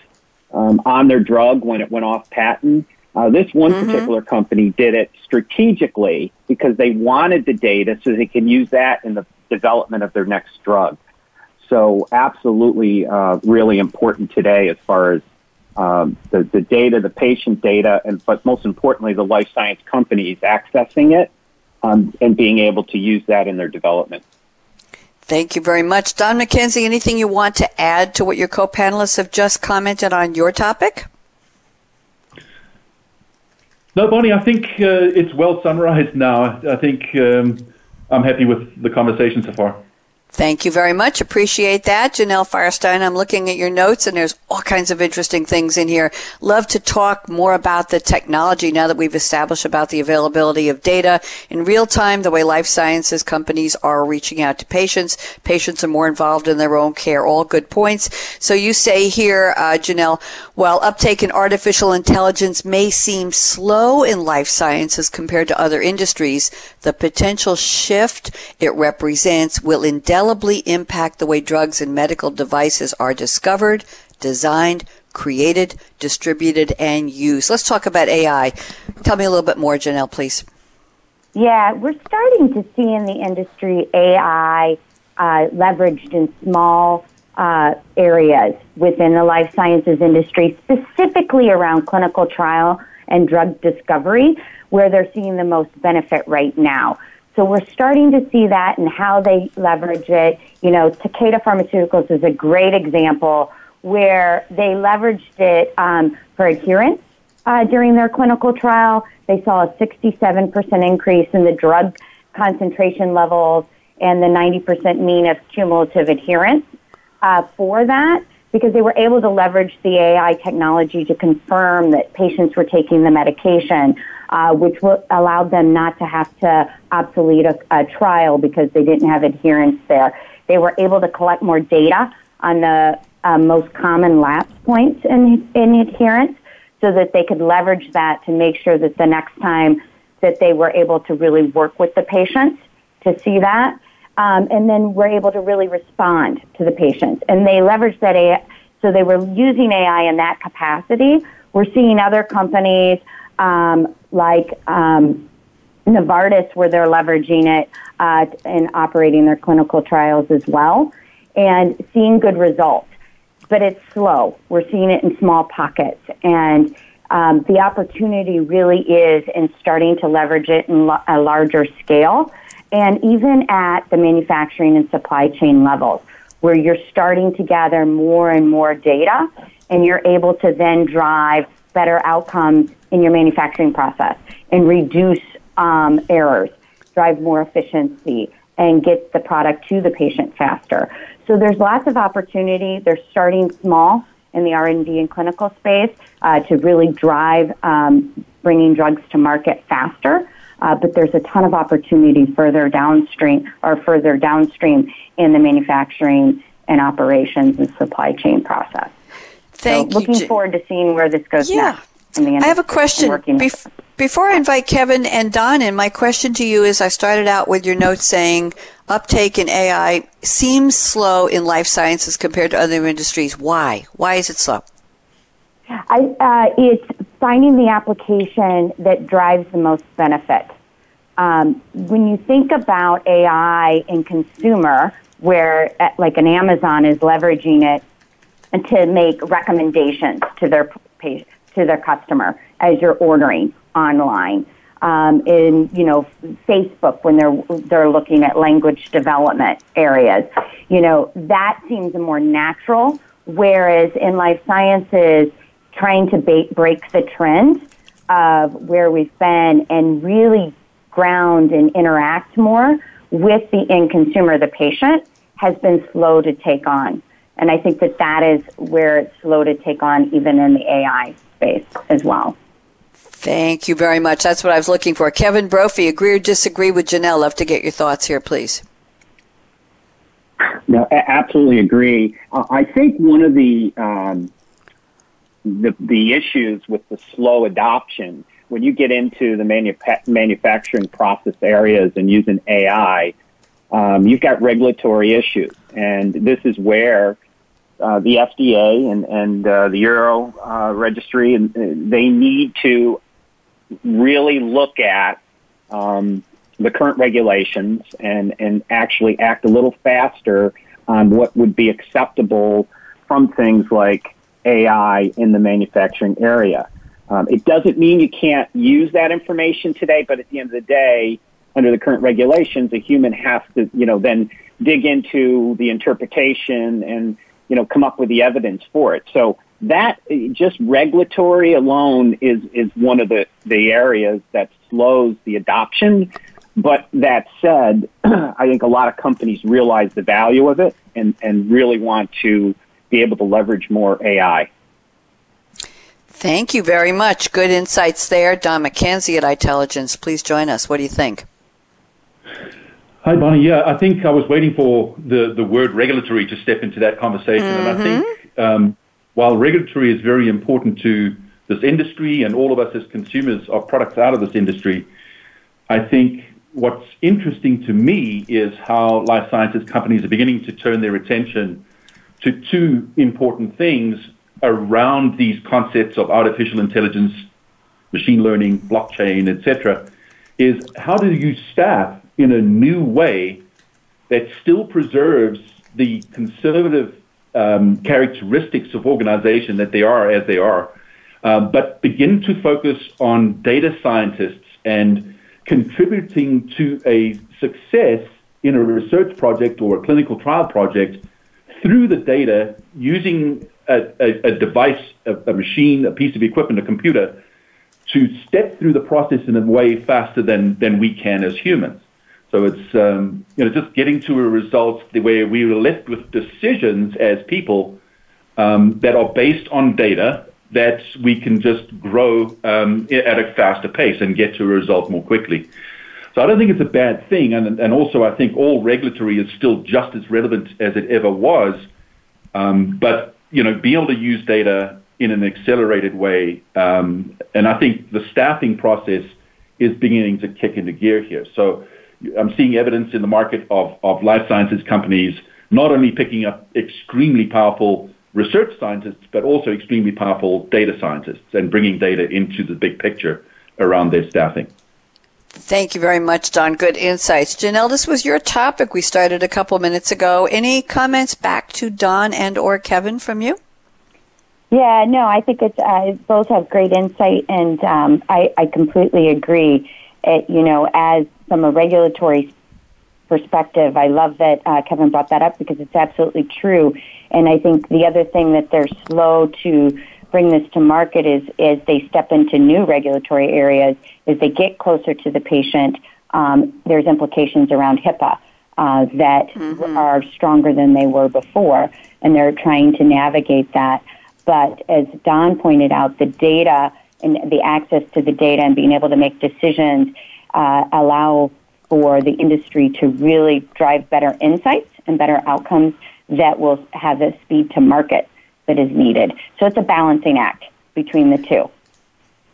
[SPEAKER 5] um, on their drug when it went off patent uh, this one mm-hmm. particular company did it strategically because they wanted the data so they can use that in the development of their next drug so absolutely uh, really important today as far as um, the, the data, the patient data, and but most importantly, the life science companies accessing it um, and being able to use that in their development.
[SPEAKER 2] Thank you very much. Don McKenzie, anything you want to add to what your co panelists have just commented on your topic?
[SPEAKER 3] No, Bonnie, I think uh, it's well summarized now. I think um, I'm happy with the conversation so far.
[SPEAKER 2] Thank you very much. Appreciate that. Janelle Firestein, I'm looking at your notes and there's all kinds of interesting things in here. Love to talk more about the technology now that we've established about the availability of data in real time, the way life sciences companies are reaching out to patients. Patients are more involved in their own care. All good points. So you say here, uh, Janelle, while uptake in artificial intelligence may seem slow in life sciences compared to other industries, the potential shift it represents will indelibly impact the way drugs and medical devices are discovered, designed, created, distributed, and used. Let's talk about AI. Tell me a little bit more, Janelle, please.
[SPEAKER 4] Yeah, we're starting to see in the industry AI uh, leveraged in small uh, areas within the life sciences industry, specifically around clinical trial and drug discovery, where they're seeing the most benefit right now. So we're starting to see that and how they leverage it. You know, Takeda Pharmaceuticals is a great example where they leveraged it um, for adherence uh, during their clinical trial. They saw a 67% increase in the drug concentration levels and the 90% mean of cumulative adherence uh, for that because they were able to leverage the AI technology to confirm that patients were taking the medication, uh, which allowed them not to have to obsolete a, a, trial because they didn't have adherence there. They were able to collect more data on the uh, most common lapse points in, in adherence so that they could leverage that to make sure that the next time that they were able to really work with the patients to see that. Um, and then were able to really respond to the patients. And they leveraged that AI, so they were using AI in that capacity. We're seeing other companies um, like um, Novartis where they're leveraging it uh, and operating their clinical trials as well and seeing good results. But it's slow. We're seeing it in small pockets. And um, the opportunity really is in starting to leverage it in lo- a larger scale and even at the manufacturing and supply chain levels where you're starting to gather more and more data and you're able to then drive better outcomes in your manufacturing process and reduce um, errors, drive more efficiency, and get the product to the patient faster. So there's lots of opportunity. They're starting small in the R&D and clinical space uh, to really drive um, bringing drugs to market faster. Uh, but there's a ton of opportunity further downstream or further downstream in the manufacturing and operations and supply chain process.
[SPEAKER 2] Thank
[SPEAKER 4] so looking you. forward to seeing where this goes
[SPEAKER 2] yeah.
[SPEAKER 4] next. I
[SPEAKER 2] have a question. Bef- before I invite Kevin and Don in, my question to you is I started out with your note saying uptake in AI seems slow in life sciences compared to other industries. Why? Why is it slow?
[SPEAKER 4] I, uh, it's finding the application that drives the most benefit. Um, when you think about AI in consumer, where uh, like an Amazon is leveraging it to make recommendations to their to their customer as you're ordering online. Um, in you know Facebook when they're they're looking at language development areas, you know that seems more natural. Whereas in life sciences, trying to ba- break the trend of where we've been and really ground and interact more with the end consumer, the patient, has been slow to take on. And I think that that is where it's slow to take on even in the AI space as well.
[SPEAKER 2] Thank you very much. That's what I was looking for. Kevin Brophy, agree or disagree with Janelle? Love to get your thoughts here, please.
[SPEAKER 5] No, absolutely agree. Uh, I think one of the, um, the the issues with the slow adoption when you get into the manufa- manufacturing process areas and using AI, um, you've got regulatory issues. And this is where uh, the FDA and, and uh, the Euro uh, registry, and they need to really look at um, the current regulations and, and actually act a little faster on what would be acceptable from things like AI in the manufacturing area. Um, it doesn't mean you can't use that information today, but at the end of the day, under the current regulations, a human has to, you know, then dig into the interpretation and, you know, come up with the evidence for it. So that just regulatory alone is, is one of the, the areas that slows the adoption. But that said, I think a lot of companies realize the value of it and, and really want to be able to leverage more AI.
[SPEAKER 2] Thank you very much. Good insights there. Don McKenzie at Itelligence. please join us. What do you think?
[SPEAKER 3] Hi, Bonnie. Yeah, I think I was waiting for the, the word regulatory to step into that conversation. Mm-hmm. And I think mm-hmm. um, while regulatory is very important to this industry and all of us as consumers of products out of this industry, I think what's interesting to me is how life sciences companies are beginning to turn their attention to two important things around these concepts of artificial intelligence, machine learning, blockchain, etc. Is how do you staff in a new way that still preserves the conservative um, characteristics of organization that they are as they are, uh, but begin to focus on data scientists and contributing to a success in a research project or a clinical trial project through the data using a, a, a device, a, a, machine, a piece of equipment, a computer, to step through the process in a way faster than, than we can as humans. So it's um, you know just getting to a result the way we are left with decisions as people um, that are based on data that we can just grow um, at a faster pace and get to a result more quickly. So I don't think it's a bad thing, and and also I think all regulatory is still just as relevant as it ever was. Um, but you know, be able to use data in an accelerated way, um, and I think the staffing process is beginning to kick into gear here. So I'm seeing evidence in the market of, of life sciences companies not only picking up extremely powerful research scientists, but also extremely powerful data scientists and bringing data into the big picture around their staffing.
[SPEAKER 2] Thank you very much, Don. Good insights. Janelle, this was your topic we started a couple minutes ago. Any comments back to Don and or Kevin from you?
[SPEAKER 4] Yeah, no, I think it's uh, both have great insight, and um, I, I completely agree. It, you know, as from a regulatory perspective, I love that uh, Kevin brought that up because it's absolutely true. And I think the other thing that they're slow to bring this to market is as they step into new regulatory areas, as they get closer to the patient, um, there's implications around HIPAA uh, that mm-hmm. are stronger than they were before, and they're trying to navigate that. But as Don pointed out, the data and the access to the data and being able to make decisions uh, allow for the industry to really drive better insights and better outcomes that will have the speed to market that is needed. So it's a balancing act between the two.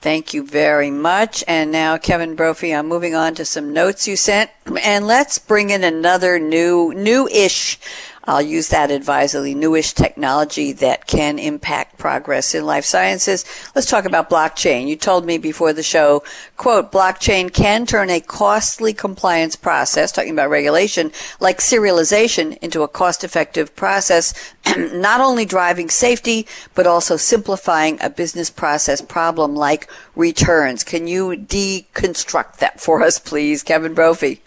[SPEAKER 2] Thank you very much. And now, Kevin Brophy, I'm moving on to some notes you sent. And let's bring in another new, new-ish I'll use that advisedly. Newish technology that can impact progress in life sciences. Let's talk about blockchain. You told me before the show, quote, blockchain can turn a costly compliance process, talking about regulation, like serialization into a cost-effective process, not only driving safety, but also simplifying a business process problem like returns. Can you deconstruct that for us, please, Kevin Brophy?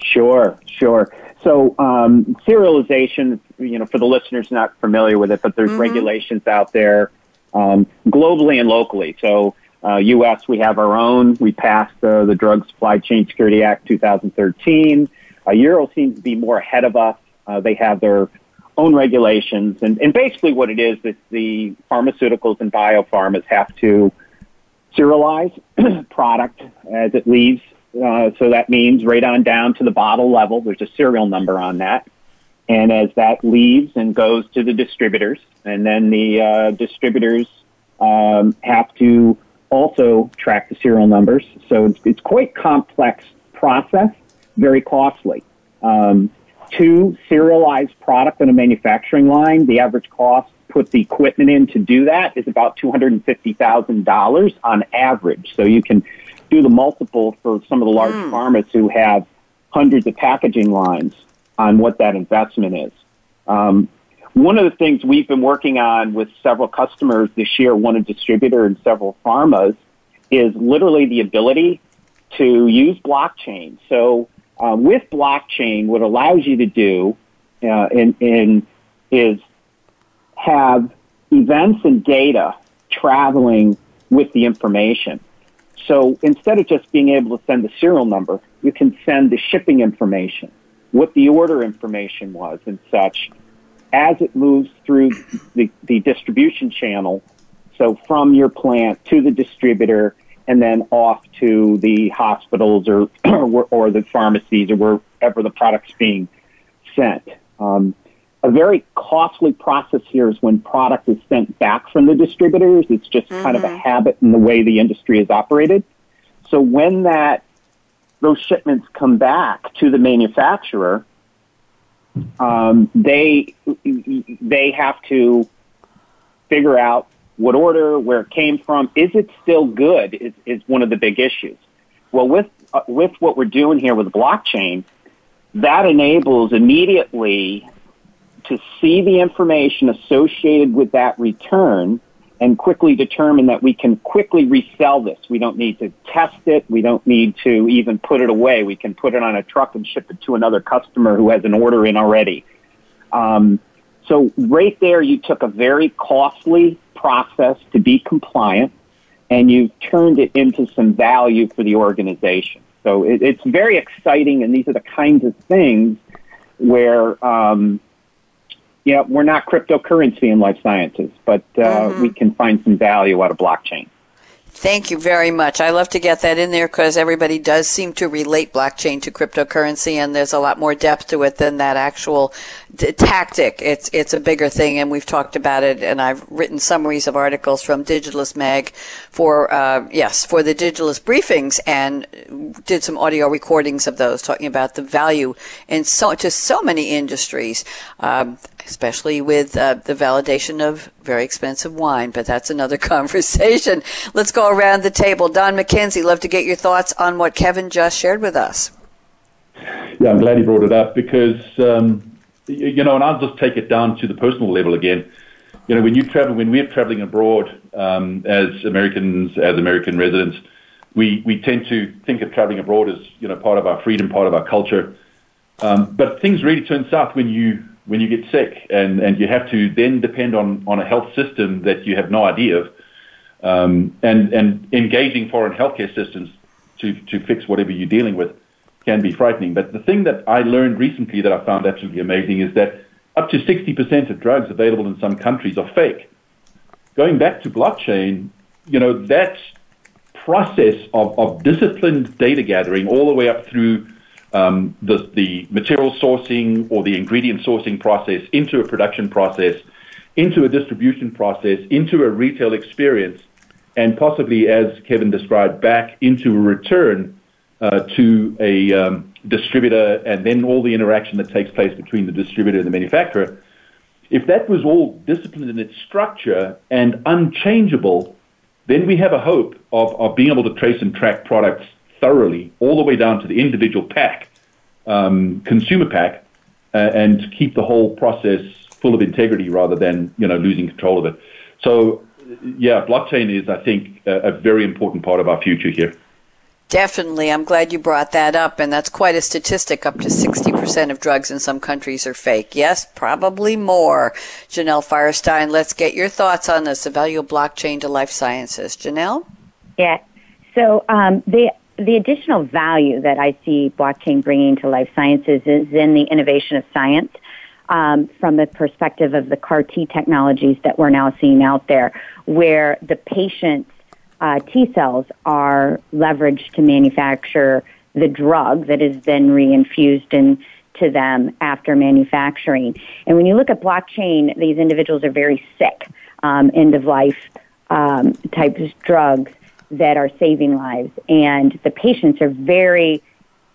[SPEAKER 5] Sure, sure. So um, serialization, you know, for the listeners not familiar with it, but there's mm-hmm. regulations out there um, globally and locally. So uh, U.S. we have our own. We passed uh, the Drug Supply Chain Security Act 2013. Uh, Euro seems to be more ahead of us. Uh, they have their own regulations, and, and basically what it is is the pharmaceuticals and biopharmas have to serialize product as it leaves uh, so that means right on down to the bottle level, there's a serial number on that. And as that leaves and goes to the distributors, and then the uh, distributors um, have to also track the serial numbers. So it's, it's quite complex process, very costly. Um, to serialize product on a manufacturing line, the average cost put the equipment in to do that is about $250,000 on average. So you can do the multiple for some of the large mm. pharmas who have hundreds of packaging lines on what that investment is. Um, one of the things we've been working on with several customers this year, one a distributor and several pharmas, is literally the ability to use blockchain. So uh, with blockchain, what allows you to do uh, in, in, is have events and data traveling with the information. So instead of just being able to send the serial number, you can send the shipping information, what the order information was, and such as it moves through the, the distribution channel. So from your plant to the distributor and then off to the hospitals or, or, the pharmacies or wherever the product's being sent. Um, a very costly process here is when product is sent back from the distributors. It's just mm-hmm. kind of a mm-hmm. habit in the way the industry is operated. So when that those shipments come back to the manufacturer, um, they they have to figure out what order, where it came from. Is it still good? Is, is one of the big issues. Well, with uh, with what we're doing here with blockchain, that enables immediately to see the information associated with that return and quickly determine that we can quickly resell this. We don't need to test it. We don't need to even put it away. We can put it on a truck and ship it to another customer who has an order in already. Um, so right there, you took a very costly process to be compliant and you turned it into some value for the organization. So it, it's very exciting, and these are the kinds of things where um, yeah, we're not cryptocurrency in life sciences, but uh, mm-hmm. we can find some value out of blockchain.
[SPEAKER 2] Thank you very much. I love to get that in there because everybody does seem to relate blockchain to cryptocurrency, and there's a lot more depth to it than that actual d- tactic. It's it's a bigger thing, and we've talked about it. And I've written summaries of articles from Digitalist Mag for uh, yes for the Digitalist briefings, and did some audio recordings of those talking about the value in so to so many industries. Um, especially with uh, the validation of very expensive wine, but that's another conversation. Let's go around the table. Don McKenzie, love to get your thoughts on what Kevin just shared with us.
[SPEAKER 3] Yeah, I'm glad he brought it up because, um, you know, and I'll just take it down to the personal level again. You know, when you travel, when we're traveling abroad um, as Americans, as American residents, we, we tend to think of traveling abroad as, you know, part of our freedom, part of our culture. Um, but things really turn south when you when you get sick, and, and you have to then depend on, on a health system that you have no idea of, um, and, and engaging foreign healthcare systems to, to fix whatever you're dealing with can be frightening. But the thing that I learned recently that I found absolutely amazing is that up to 60% of drugs available in some countries are fake. Going back to blockchain, you know, that process of, of disciplined data gathering all the way up through the, the material sourcing or the ingredient sourcing process into a production process, into a distribution process, into a retail experience, and possibly, as Kevin described, back into a return uh, to a um, distributor and then all the interaction that takes place between the distributor and the manufacturer. If that was all disciplined in its structure and unchangeable, then we have a hope of being able to trace and track products thoroughly, all the way down to the individual pack, um, consumer pack, uh, and keep the whole process full of integrity rather than you know losing control of it. So, yeah, blockchain is, I think, a, a very important part of our future here.
[SPEAKER 2] Definitely. I'm glad you brought that up. And that's quite a statistic. Up to 60% of drugs in some countries are fake. Yes, probably more. Janelle Firestein, let's get your thoughts on this. The value of blockchain to life sciences. Janelle?
[SPEAKER 4] Yeah. So um, the the additional value that I see blockchain bringing to life sciences is in the innovation of science um, from the perspective of the CAR T technologies that we're now seeing out there, where the patient's uh, T cells are leveraged to manufacture the drug that is then reinfused into them after manufacturing. And when you look at blockchain, these individuals are very sick, um, end of life um, types drugs that are saving lives. And the patients are very,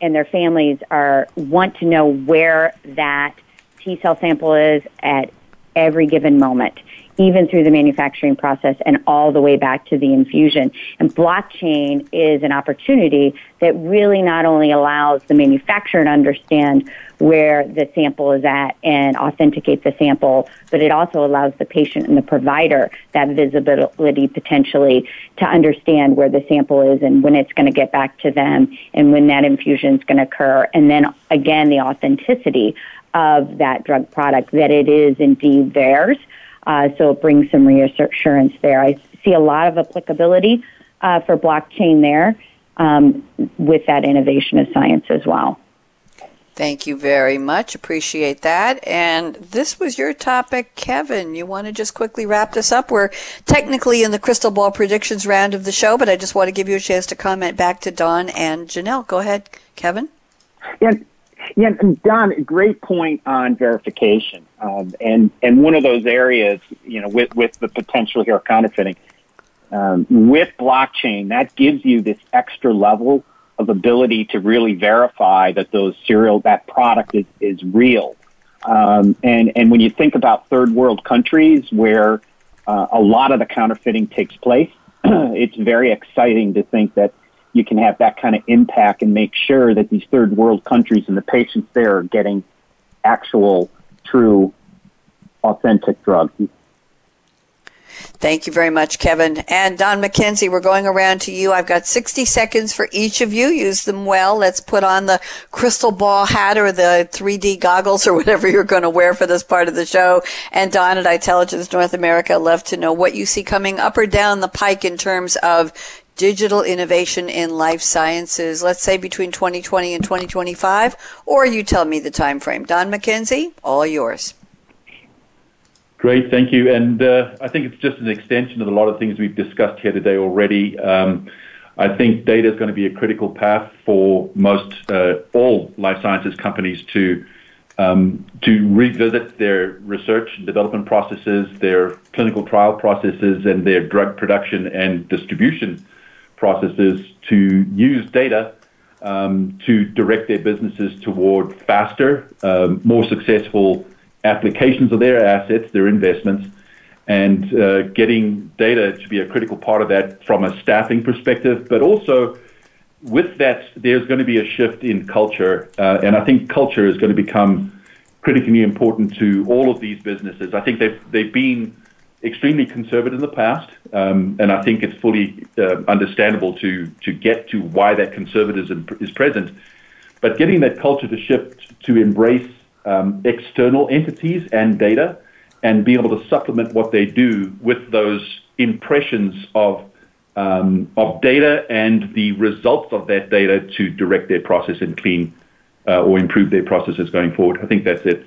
[SPEAKER 4] and their families are want to know where that T cell sample is at every given moment, even through the manufacturing process and all the way back to the infusion. And blockchain is an opportunity that really not only allows the manufacturer to understand where the sample is at and authenticate the sample, but it also allows the patient and the provider that visibility potentially to understand where the sample is and when it's going to get back to them and when that infusion is going to occur. And then again, the authenticity of that drug product, that it is indeed theirs. Uh, so it brings some reassurance there. I see a lot of applicability uh, for blockchain there um, with that innovation of science as well.
[SPEAKER 2] Thank you very much. Appreciate that. And this was your topic, Kevin. You want to just quickly wrap this up? We're technically in the crystal ball predictions round of the show, but I just want to give you a chance to comment back to Don and Janelle. Go ahead, Kevin.
[SPEAKER 5] Yeah, yeah, Don, great point on verification, um, and and one of those areas, you know, with with the potential here of counterfeiting, um, with blockchain, that gives you this extra level of ability to really verify that those serial that product is is real. Um, and and when you think about third world countries where uh, a lot of the counterfeiting takes place, it's very exciting to think that you can have that kind of impact and make sure that these third world countries and the patients there are getting actual, true, authentic drugs.
[SPEAKER 2] Thank you very much, Kevin. And Don McKenzie, we're going around to you. I've got 60 seconds for each of you. Use them well. Let's put on the crystal ball hat or the 3D goggles or whatever you're going to wear for this part of the show. And Don at Itelligence North America, love to know what you see coming up or down the pike in terms of digital innovation in life sciences, let's say between 2020 and 2025, or you tell me the time frame. Don McKenzie, all yours.
[SPEAKER 3] Great, thank you. And uh, I think it's just an extension of a lot of things we've discussed here today already. Um, I think data is going to be a critical path for most uh, all life sciences companies to um, to revisit their research and development processes, their clinical trial processes, and their drug production and distribution processes to use data um, to direct their businesses toward faster, um, more successful applications of their assets, their investments, and uh, getting data to be a critical part of that from a staffing perspective, but also with that, there's going to be a shift in culture, uh, and I think culture is going to become critically important to all of these businesses. I think they've they've been extremely conservative in the past, um, and I think it's fully uh, understandable to to get to why that conservatism is present. But getting that culture to shift to embrace um, external entities and data, and be able to supplement what they do with those impressions of um, of data and the results of that data to direct their process and clean uh, or improve their processes going forward. I think that's it.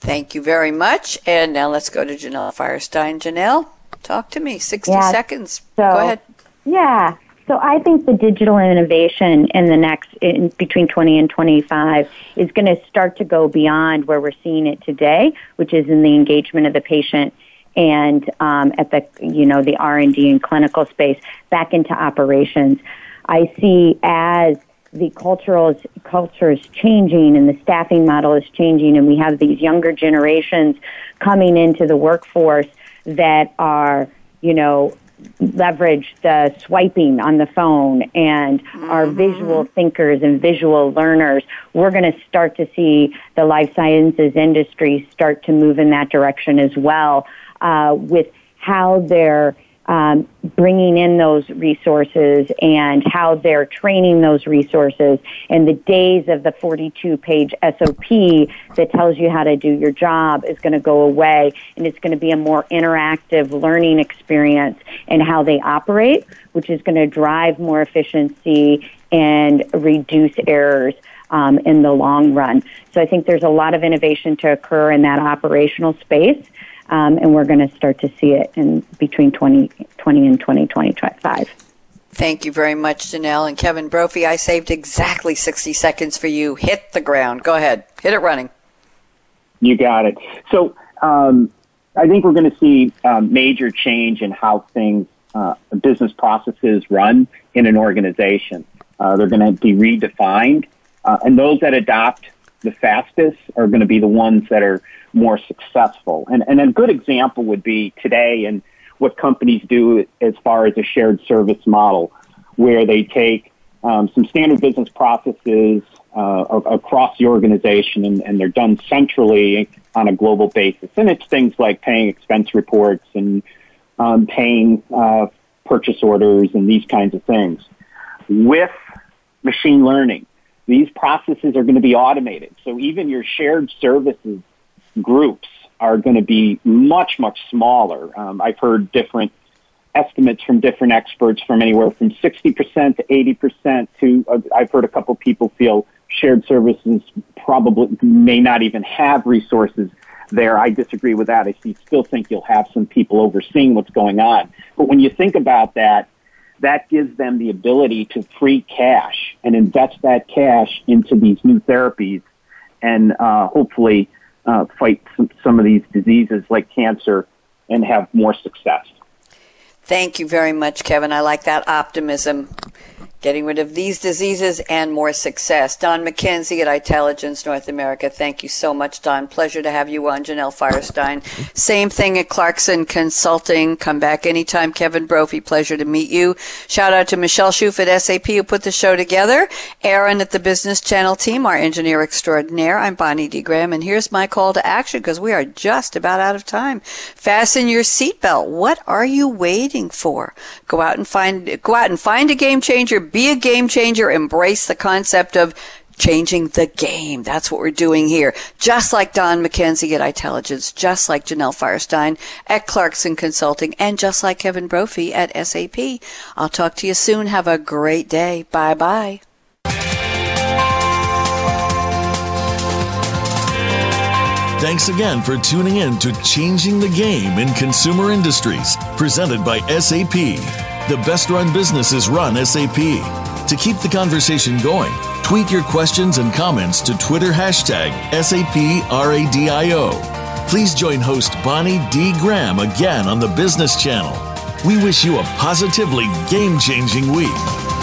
[SPEAKER 2] Thank you very much. And now let's go to Janelle Firestein. Janelle, talk to me. 60 yeah, seconds. So, go ahead.
[SPEAKER 4] Yeah. So I think the digital innovation in the next in between 20 and 25 is going to start to go beyond where we're seeing it today, which is in the engagement of the patient and um, at the you know the R and D and clinical space back into operations. I see as the cultural culture is changing and the staffing model is changing, and we have these younger generations coming into the workforce that are you know leverage the swiping on the phone and mm-hmm. are visual thinkers and visual learners, we're going to start to see the life sciences industry start to move in that direction as well uh, with how they're um, bringing in those resources and how they're training those resources and the days of the 42 page SOP that tells you how to do your job is going to go away and it's going to be a more interactive learning experience and how they operate, which is going to drive more efficiency and reduce errors. Um, in the long run. So I think there's a lot of innovation to occur in that operational space um, and we're going to start to see it in between 2020 and 2025.
[SPEAKER 2] Thank you very much, Janelle and Kevin Brophy. I saved exactly 60 seconds for you. Hit the ground. Go ahead. Hit it running.
[SPEAKER 5] You got it. So um, I think we're going to see um, major change in how things, uh, business processes run in an organization. Uh, they're going to be redefined. Uh, and those that adopt the fastest are going to be the ones that are more successful. And, and a good example would be today and what companies do as far as a shared service model, where they take um, some standard business processes uh, across the organization and, and, they're done centrally on a global basis. And it's things like paying expense reports and um, paying uh, purchase orders and these kinds of things. With machine learning, these processes are going to be automated. So even your shared services groups are going to be much, much smaller. Um, I've heard different estimates from different experts from anywhere from 60% to 80% to, uh, I've heard a couple people feel shared services probably may not even have resources there. I disagree with that. I still think you'll have some people overseeing what's going on. But when you think about that, that gives them the ability to free cash and invest that cash into these new therapies and uh, hopefully uh, fight some, some of these diseases like cancer and have more success.
[SPEAKER 2] Thank you very much, Kevin. I like that optimism getting rid of these diseases and more success. Don McKenzie at Itelligence North America. Thank you so much, Don. Pleasure to have you on, Janelle Firestein. Same thing at Clarkston Consulting. Come back anytime, Kevin Brophy. Pleasure to meet you. Shout out to Michelle Schuf at SAP who put the show together. Aaron at the Business Channel team, our engineer extraordinaire. I'm Bonnie D. Graham, and here's my call to action because we are just about out of time. Fasten your seatbelt. What are you waiting for? Go out and find go out and find a game changer be a game changer. Embrace the concept of changing the game. That's what we're doing here. Just like Don McKenzie at Itelligence, just like Janelle Firestein at Clarkston Consulting, and just like Kevin Brophy at SAP. I'll talk to you soon. Have a great day. Bye bye.
[SPEAKER 1] Thanks again for tuning in to Changing the Game in Consumer Industries, presented by SAP. The best run businesses run SAP. To keep the conversation going, tweet your questions and comments to Twitter hashtag SAPRADIO. Please join host Bonnie D. Graham again on the Business Channel. We wish you a positively game changing week.